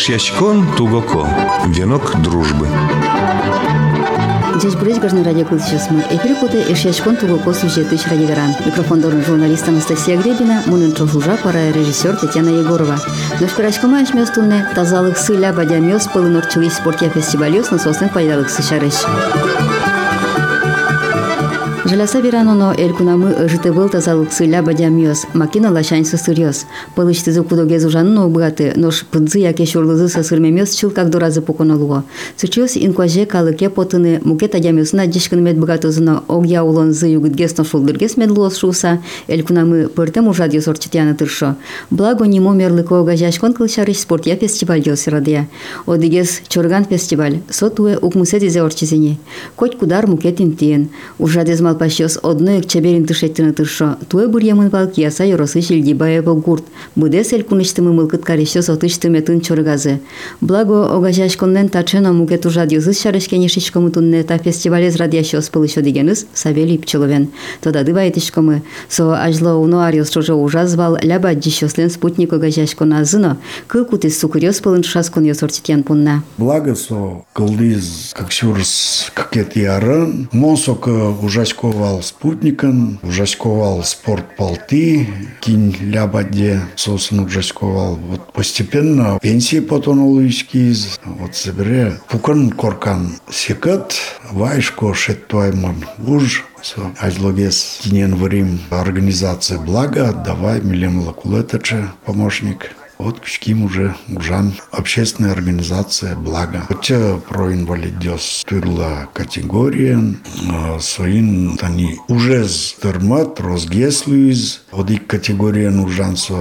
Эшьячкон Тугоко. Венок дружбы. Здесь брысь гожны радио мы. Эфир куты Эшьячкон Тугоко сюжеты радиогран. Микрофон журналист Анастасия Гребина, мунын чожужа пара режиссер Татьяна Егорова. Но шпирачкома ашмёстунне тазалык сыйля бадямёс пылынорчулый спортия фестивалёс насосны пайдалык сышарыш. Желяса вераноно элькунамы житывыл тазалык сыйля бадямиос, макина лашань сысырьос. Пылыштызы кудоге зужаны обгаты, нош пыдзы яке шурлызы сысырмемиос чыл как дуразы поконалуо. Сычиос инкуаже калыке потыны муке тадямиосына дишкын мед бгатозына огя улон зы югытгес ношулдыргес медлуос шуса, элькунамы пыртем ужадьос орчитяны тыршо. Благо нимо мерлыко огажашкон кылшарыш спортия фестиваль радия. Одигес чорган фестиваль, сотуе укмусетизе орчизене. Коть кудар мукетин тиен. Ужадез мал пащос одно чаберин тышеттина тыршо. Туе бурьямын балки яса йоросы шилдибаева гурт. Будес эль куныштымы мылкыт карещос отыштыме тын чоргазе. Благо огажашконнен тачено мукет ужадьозыз шарешкене шишкомы тунне та фестивалез радиащос пылышо дегеныз Савелий Пчеловен. Тода дыва этишкомы. Со ажло уно ариос чожо ужазвал ляба дищослен спутник огажашкона зыно. Кылкутис сукырёс пылын шаскон йосортитян пунна. Благо со кылдыз как сюрс какет ярын. Монсока ужашко ужачковал спутником, ужачковал спорт полты, кинь лябаде, сосын ужачковал. Вот постепенно пенсии потонул из, вот собере, пукан коркан секат, вайшко шеттуайман уж, Азлогес кинен варим организация блага, давай милем лакулетача помощник. Вот ким уже Ужан, общественная организация «Благо». Хотя про инвалидёс тырла категория, своин они уже стермат, розгеслюиз, одик категория Ужан со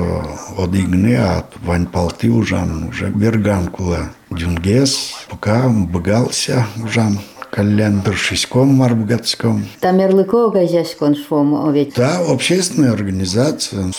одигне, а вань палты Ужан уже берганкула. Дюнгес, пока богался Ужан календр шиськом марбгатском. Там ярлыко газяшкон швом овет. Да, общественная организация,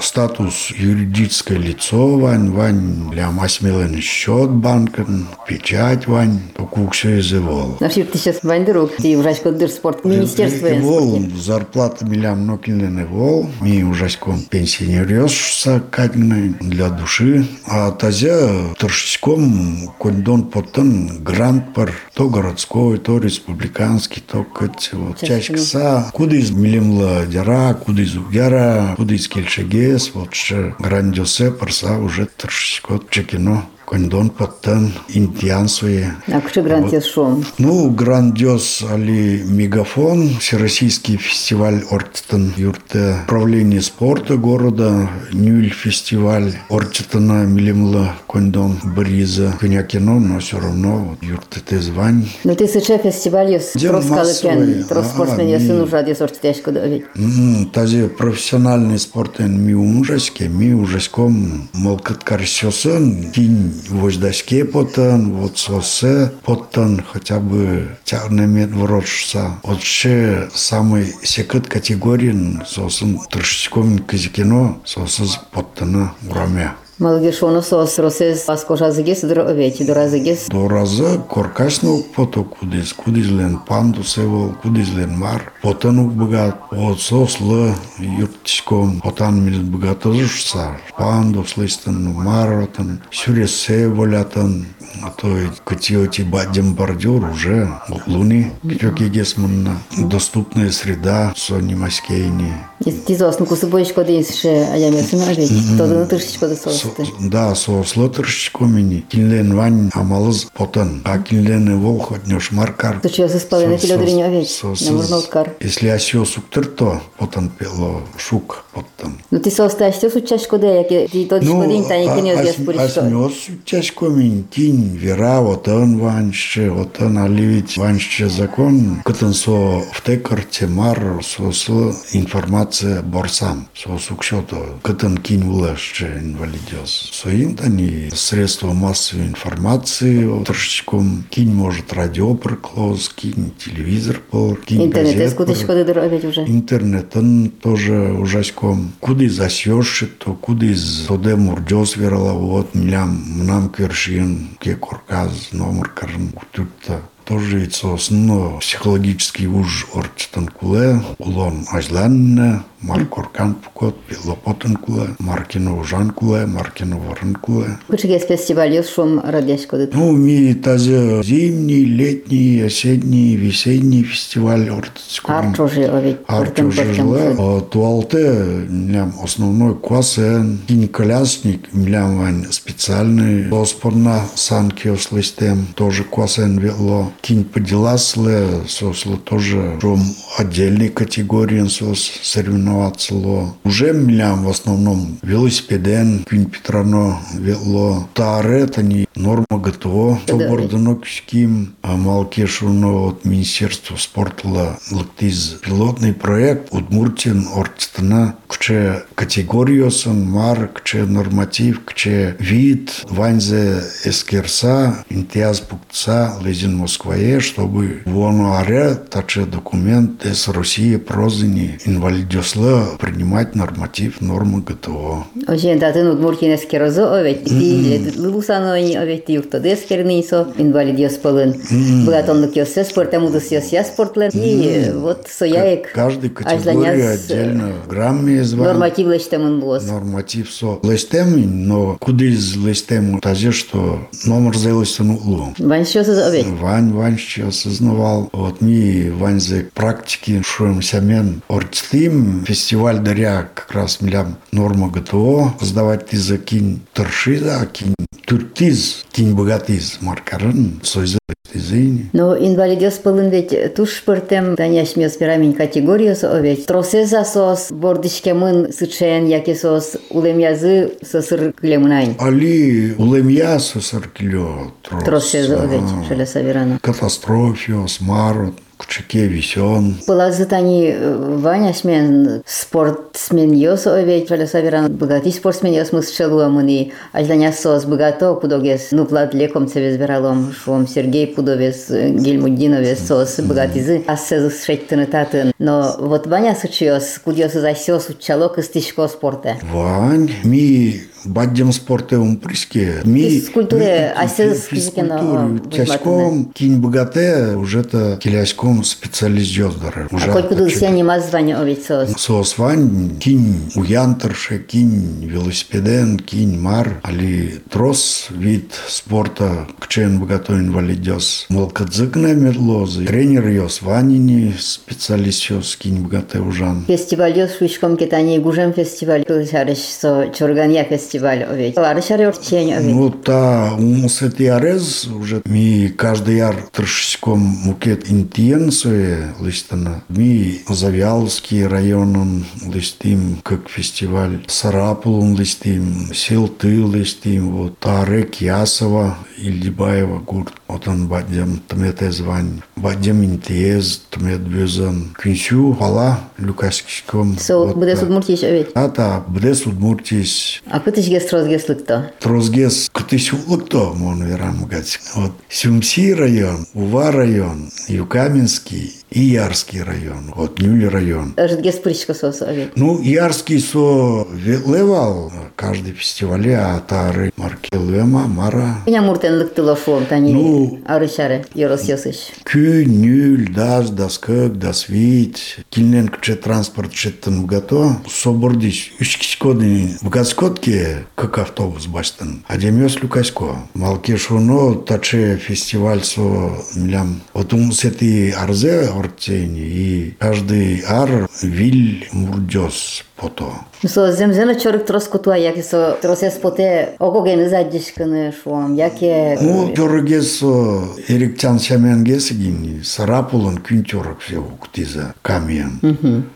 статус юридическое лицо, вань, вань, лям осмелен счет банком, печать, вань, покук все изывол. На ты сейчас вань дорог, ты ужасько дыр спорт, министерство Вол, зарплата милям нокинлены вол, ми ужаськом пенсионерёс кадны для души, а тазя торшичком кондон потон грант пар то город Пскове, то републикански, то кът се од чашка са. Куда из Милимла дера, куда из Угера, куда из Кельшагес, вот грандиосе, парса уже търши кот чекино. Кондон поттан индиансуе. А кто грандиос шон? Ну, грандиос али мегафон, всероссийский фестиваль Ортитан юрте, управление спорта города, Нюль фестиваль Ортитана Милимла кондон Бриза, кино, но все равно юрте ты звань. Ну ты сыче фестиваль ёс троскалыкен, троспортсмен ясын ужад ёс ортитяшко давить. Тази профессиональный спортен ми умжаське, ми ужаськом молкат карсёсын, кинь вождачке потан, вот сосе потан, хотя бы тягнемет ворочса. Вот ще самый секет категорин сосын трошечком казикино сосыз поттана ураме. Малгишону сос росес аскожазыгес дровечи доразыгес. Доразы коркашну пото кудис, кудизлен панду севол, кудизлен мар. Потану богат, от сослы юртичком, потан мил богатызышса. Панду слыстан, маротан, сюресе волятан, а то котиоти бадем бордюр уже луни, китёкигесманна. Доступная среда, сони маскейни. Тизос, ну кусыбойчко дейсше, а я место на ведь. Тыршичко да сос. Да, сослы тыршичко мини. Кинлен вань амалыз потан. А кинлен вол хотнёш маркар. Ты чё, с половиной килодринё ведь? На мурноуткар. Если асио суктырто, потан пело шук потан. Ну ты состаешься с учашко да, яки ты тот что день тани кинёс я споришь. Асмёс учашко мини. Тинь вера, вот он ванще, вот он аливить ванще закон. Кытын со втекар темар, со информация борсам. Со сукшото. Кытын кинь улашче инвалидио сейчас. Соинтани средства массовой информации трошечком кинь может радио проклоз, кинь телевизор пор, кинь Интернет, газет дробить уже. Интернет, он тоже ужаськом. Куди засьешь, то куди з тоде мурдьос вірала, вот млям, мнам кершин, ке корказ, номер карн, кутюта. Тоже ведь но психологический уж орчтан куле, улон ажланна, Маркоркан пукот, Лопотын куле, Маркино ужан куле, Маркино ворын куле. Кучегес фестиваль шум радяш кодыт. Ну, ми тазы зимний, летний, осенний, весенний фестиваль ортыцкурын. Арчожи овет. Арчо жила. Туалте, млям основной квасен, кини колясник, млям специальный, оспорна санки ослыстем, тоже квасен вело. Кини поделасле, сосло тоже, шум отдельной категории, сос соревнования цело. Уже млям в основном велосипеден, кюнь Петрано вело. Таарет они норма готово. Собордано кишким, а малкешуно от Министерства спорта лактиз пилотный проект Удмуртин Орцтана кче категориосан мар кче норматив кче вид ванзе эскерса интиаз пукца лезин Москвае, чтобы воно аре таче документ из России прозыни инвалидёсла принимать норматив нормы ГТО. Очень да, ты Удмуртин эскерозо овет. Ти лусанони овет юхто дескернисо инвалидиос полын. Благотонлык ёсе спорта мудус ёсе спортлен. И вот сояек. Каждый категории отдельно грамме зван. Норматив лештемын булос. Норматив со лестем, но куда из лестему тазе, что номер заилостен углу. Вань що це овет? Вань, Ще осознавал. Вот ми Вань за практики шуем сямен орцтим. Фестиваль даря как раз милям норма ГТО. Сдавать ты за кинь торшиза, кинь туртиз, кинь богатиз маркарын. Сойза тизини. Но инвалидиос полын ведь туш спортем таняш мёс пирамин категориос овет. Тросеза сос бордишкемын сычен яке сос улем язы сосыр клемнайн. Али улемья сосаркилё трос. Тросеза овет. Шеля саверано. Катастрофиос, марот, кучаке висен. Пылазытани Ваня смен спортсмен йос овет шеля саверано богатый спортсмен йос мыс шелуамыни. Альданя сос богато пудогес ну плат леком цевез бералом шуом Сергей Пудовес Гельмудиновес сос богатизы ассезы шеттыны татын. Но вот Ваня сычиос кудиос засёс учалок истишко спорта. Вань, ми баддем спортевым приске. Ми Физкультуре, а сез физкультуре. Тяжком, кинь богате, уже то киляськом специализёдары. А коль куду все не маз Ваня овет сос. Сос вань, кинь уянтарше, кинь велосипеден, кинь мар, али трос вид спорта, кчен богато инвалидёс. Молкадзыкна мерлозы. Тренер ёс ванини, специалист ёс, кинь богате ужан. Фестиваль йос швичком кетани гужем фестиваль. Кылышарыш со чоргания фестиваль овет. Арышаре орчень овет. Ну, та умусет ярез уже ми каждый яр трошечком мукет интиен свое листана. Ми Завялский район он листим как фестиваль. Сарапул он листим, Силты листим, вот Тарек Ясова, Ильдибаева гурт. Вот он бадем тмете звань. Бадем интиез, тмет бюзан. Кünсю пала люкаскишком. Со буде судмуртиш овет. Ата, бдес удмуртис А кытыш гес трозгес лыкто. Трозгес Кытысюлыкто, мон верам гать. Вот Сюмси район, Ува район, Юкаменский и Ярский район. Вот Нюль район. Ну, Ярский со левал каждый фестивале, а тары марки лема, мара. Меня муртен лыктыло шуом тани. Ну. Арышаре йорос йосыш. Кü, нюль, дас, даскык, дасвит. Килнен кче транспорт четтен гато. Собордиш. Үш кишкоды в Гаскотке, как автобус баштан. А демёс люкасько. Малке шуно, таче фестиваль со млям. Вот ум сети арзе ортени. И каждый ар виль мурдёс пото. Со земзена чорик троскотуа, яке со тросес поте окоген задишканы шуам, яке... Ну, тёргесо эрикчан шаменгесигин сарапулын күн тёрок все кутиза камием.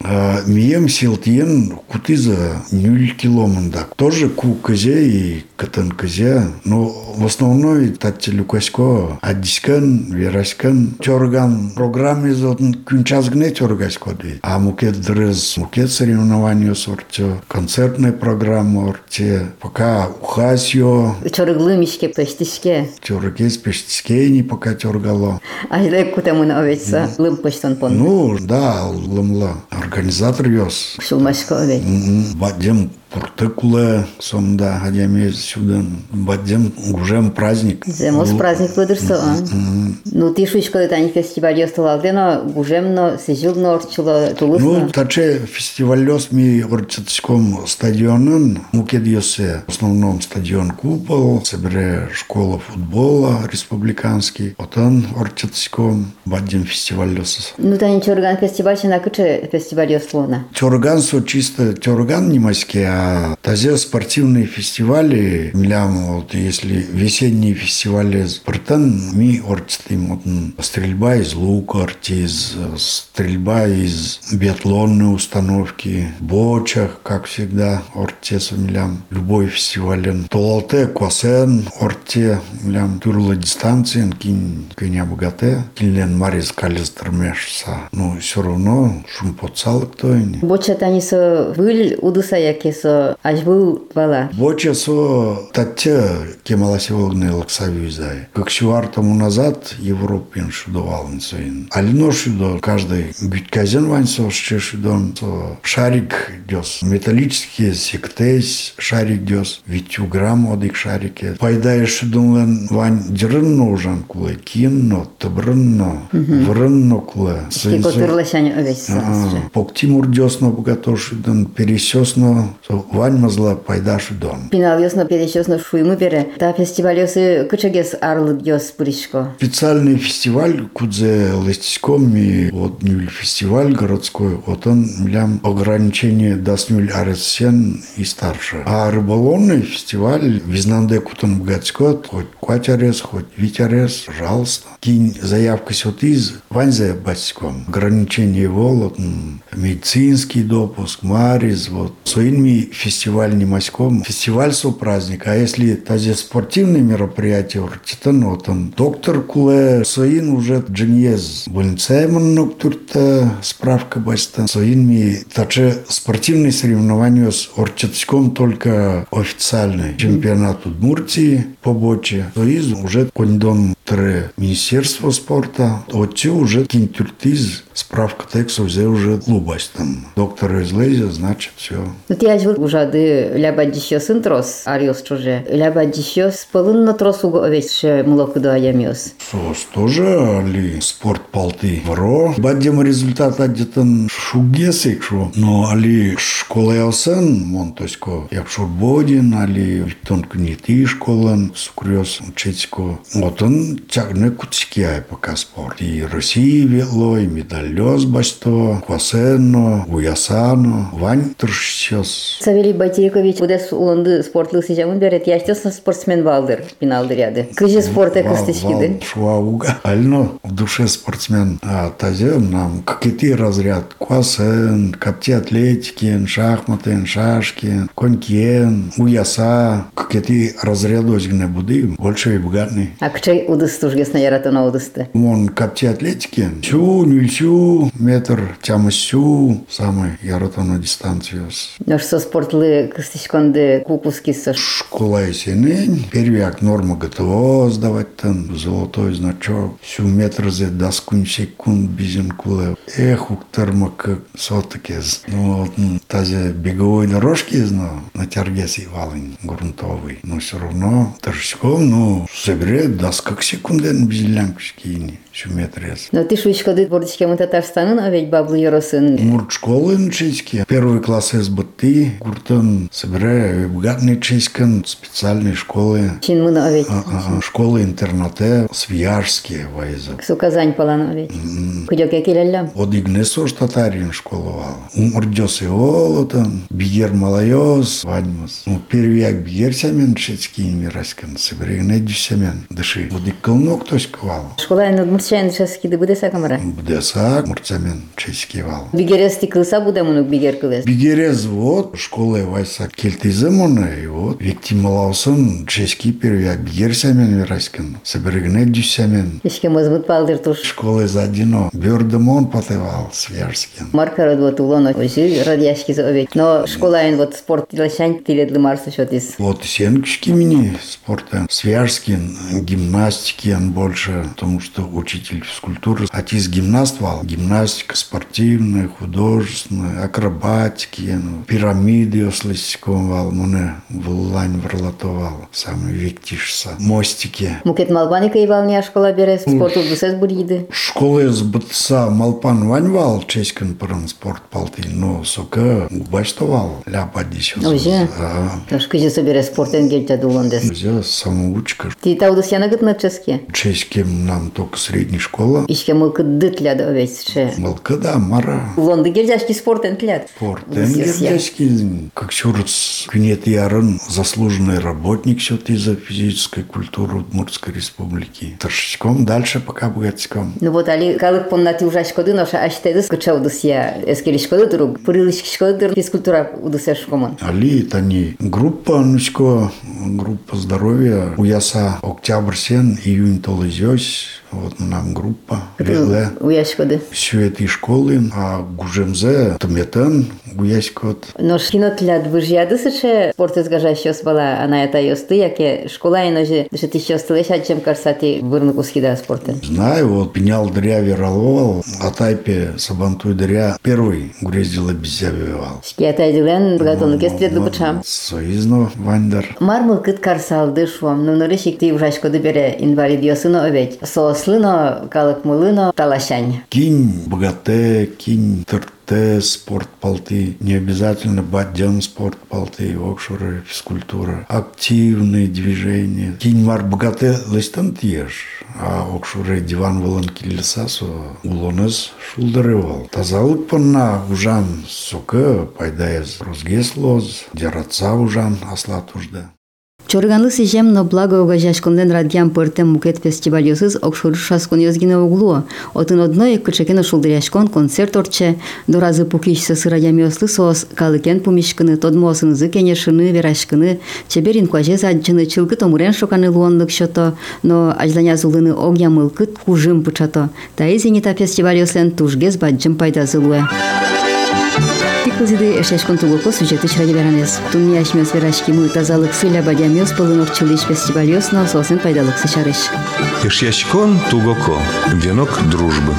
А мием силтиен кутиза нюль киломындак. Тоже ку кызе и кытын кызе. Но в основном татти люкасько адискан, вераськан тёрган программе зотын күн чазгне тёргасько ди. А мукет дрыз, мукет соревнования сорчо, концертная программа орте. Пока ухасьё, Чорик лымишке пештишке. Тёргес пештискейни пока тёргало. Айле кутамын овечса. Лым пештон пон. Ну, да, лымла. Организатор ёс. Шулмашко овет. М, Бадем спорты кулы сонда хадяме сюда бадем уже праздник. Земос праздник выдырса. Ну ты шучка тани фестиваль ёсталалды, но гужем но сижил но орчуло Ну, тулысно. таче фестивалёс ми орчатском стадионын, мукедьёсе в основном стадион купол, собере школа футбола республиканский, отан орчатском бадем фестивалёс. Ну тани чорган фестиваль на кыче фестиваль ёслона. Тюрган со чисто тюрган не майский, а тазе спортивные фестивали, милям, вот если весенние фестивали спортан, ми орчатым вот, стрельба из лука, артиз, стрельба из биатлонной установки, бочах, как всегда, ортесу милям, любой фестивален. Толалте, квасен, орте, милям, турлы дистанции, кинь, киня богате, кинлен марис калистермешса. Ну, все равно, шум подсалок то. Боча со выл удыса яке со аж был вала. Боча со татте кемаласи волгны лаксавюзай. Как шуар тому назад Европин шудовал инсоин. Алино шудо каждый гютказен вань со ще шудон шарик дёс. Металлические сектейс шарик дёс. Витю грамм одик шарике. Пайдая шудон лен вань дырынно ужан кулы. Кинно, табрынно, врынно кулы. Кико тырлашань овесь. А, Пок Тимур дёсно богатошидон, пересёсно, со вань мазла пайдашидон. Пинал ёсно перещёсно шуйму бере. Та фестиваль ёсы кычегес арлы ёс пуришко. Специальный фестиваль, кудзе лестиском и вот нюль фестиваль городской, вот он млям ограничение даст нюль аресен и старше. А рыболовный фестиваль визнанде кутон богатскот, хоть кватярес, хоть витярес, пожалуйста. Кинь заявка сот из ванзе батьком. Ограничение волот, медицинский допуск, мариз, вот. Своими фестиваль не маськом. Фестиваль со праздник. А если тазе спортивные мероприятия, уртитан, вот он доктор куле, соин уже джиньез. Больницаеман ноктурта, справка бастан. Соинми, таче спортивные соревнования с орчатском только официальный. Чемпионат Удмуртии по боче. Соиз уже кондон тре Министерство спорта. Отче уже кинтюртиз, справка текстов, зе уже клубасть там. Доктор излезе, значит, все. Ну ти аж был ужады ляба дищёсын трос ариос чуже. Ляба дищёс пылын на трос уго овесь ше мулоку да ямиос. Сос тоже али спорт палты вро. Бадем результат адетан шугесик шо. Но али школа ялсан, мон тоско як шурбодин, али виттон книти школан, сукрёс учетико. Вот он тягне куцкия пока спорт. И России вело, и медалёс басто, квасенно, уясано, вань тршчёс. Савелий Батейкович удес уланды спортлы сижамын берет. Яштёсно спортсмен балдыр пиналдыр яды. Кыжы спорта кыстычкиды. Шуауга. Ально в душе спортсмен. А тазе нам какие разряд. Квасен, капти атлетики, шахматы, шашки, конькен, уяса. Какие разрядос гне буды. Больше и богатный. А кчай удыс тужгес на яратона удысты. Вон капти атлетики. Сю, нюльсю, метр, тямысю. Самый дистанцию. Нож со спортлы кыстычконды кукуски со Школа есенень. Первяк норма готова сдавать там. Золотой значок. Сю метр за доскун секунд бизин куле. Эх, уктармак сотакез. Ну, вот, м, тазе беговой дорожки знал. На тергесе валень грунтовый. Но все равно торжком, ну, соберет доска секунден бизилянкушки. Сю метрез. Но ты шучкоды бордичкемын Татарстанын оведь баблы йоросын. Мурт школы чеськи. Первый класс СБТ. Гуртан собираю богатный чеськан. Специальные школы. Чин мына оведь. А, а, Школы интернате свияжские вайза. Ксу Казань палан оведь. Кудёк якелеллям. От Игнесош татарин школовал. Умордёс и олотан. Бигер малайос. Вадьмас. Ну, первяк бигер сямен чеськи мираскан. Соберегне дюсямен. Дыши. Вот и кылнок тосковал. Школа ен удмуртчайын шаскиды буде сакамара. Бдесак мурцамен чеськи вал. Бигерести кылса буде мунук бигер кылес. Бигерез вот школы вайса келтизем оны и вот виктималаусын чески первяк бигер сямен мираскан. Соберегне дюсямен. Ишке мозмут палдыр туш. Школы задино. Бёрдемон потевал свияжскин. Маркарод вот улоно ожи радяшки за оведь. Но школа ен вот спорт лашань тиледлы марсу шотис. Вот сенкшки мини спорта. Свяжскин, гимнастики он больше, потому что учить учитель физкультуры. Отец гимнаст вал. Гимнастика спортивная, художественная, акробатики, ну, пирамиды ослысиком вал. Муне вуллань варлатовал. Самый вектишса. Мостики. Мукет Малбаника и Валния школа бере спорт удусес бурьиды. Школы с бытса Малпан ваньвал, чеськен пырын спорт палты, но сока убаштовал. Ляпа десет. Уже? Тош кыжы собере спортен гельтя дуландес. Уже самоучка. Ти таудус яна гыт на ческе. Чеськем нам только средняя школа. Ишке мылкы дытля да овесь ше. Малка да, мара. Лонды гельдяшки спортен. Спорт. Я. Энгельдяськин, как чурц, кнет ярын, заслуженный работник счет из-за физической культуры Удмуртской республики. Торжечком дальше пока богатском. Ну вот али калык поннати ужашкоды ноша аштедыс кыча удус я. Эскеришкоды друг. Пырылышкишкоды друг. Физкультура удусеш комон. Али тани группа нучко, группа здоровья, уяса октябрь сен, июнь толызёсь, вот нам группа, бегле. Уяшкоды. Все этой школы, а гужемзе, тметен, гуяськот. Нош кино тлят выжиадысы ше спорт изгажащос бала ана это ёсты, яке школа и ножи, что ты еще стылыш, чем карсати вырнук ускида спортен. Знаю, вот пенял дыря вероловал, а тайпе сабантуй дыря первый гурездила безявивал. Шки атайдилен богатонлук эстрет дубычам. Соизно вандар. Мармыл кыт карсалды шуам, ну нуры шикти ужашкоды бере инвалид ёсыно овеч. Соослыно, калык мылыно, талашань. Кинь богате, кинь тырте, спорт полты. Не обязательно бадьян спорт полты, окшуры, физкультура. Активные движения. Кинь мар богате лыстан тиеш. А окшуры диван валан киллесасо улоныз шулдырывал. Тазалык панна ужан сока пайдаяз розгес лоз. Ужан асла тужда. Чорганлы сижем но благо угажашконден радиан пыртем мукет фестиваль ёсыз окшур шаскон ёзгине углу. Отын одной кычекен шулдыряшкон концерт орче, доразы пукиш сысыра ямёслы сос, калыкен пумишкыны, тодмосынызы кенешыны, верашкыны, чеберин кваже заджыны чылгы томурен шоканы луонлык шото, но ажланя зулыны ог ямылкыт кужым пычато. Таи зенита фестиваль ёслен тужгез баджым пайдазылуэ. Тикылзиды эшешкон тугуко сюжеты чыраги берамес. Тумни ашмес верашки мы тазалык сыля бадямес пылынок чылыш фестиваль ёсно сосын пайдалык сычарыш. Ишьяськон тугоко. Венок дружбы.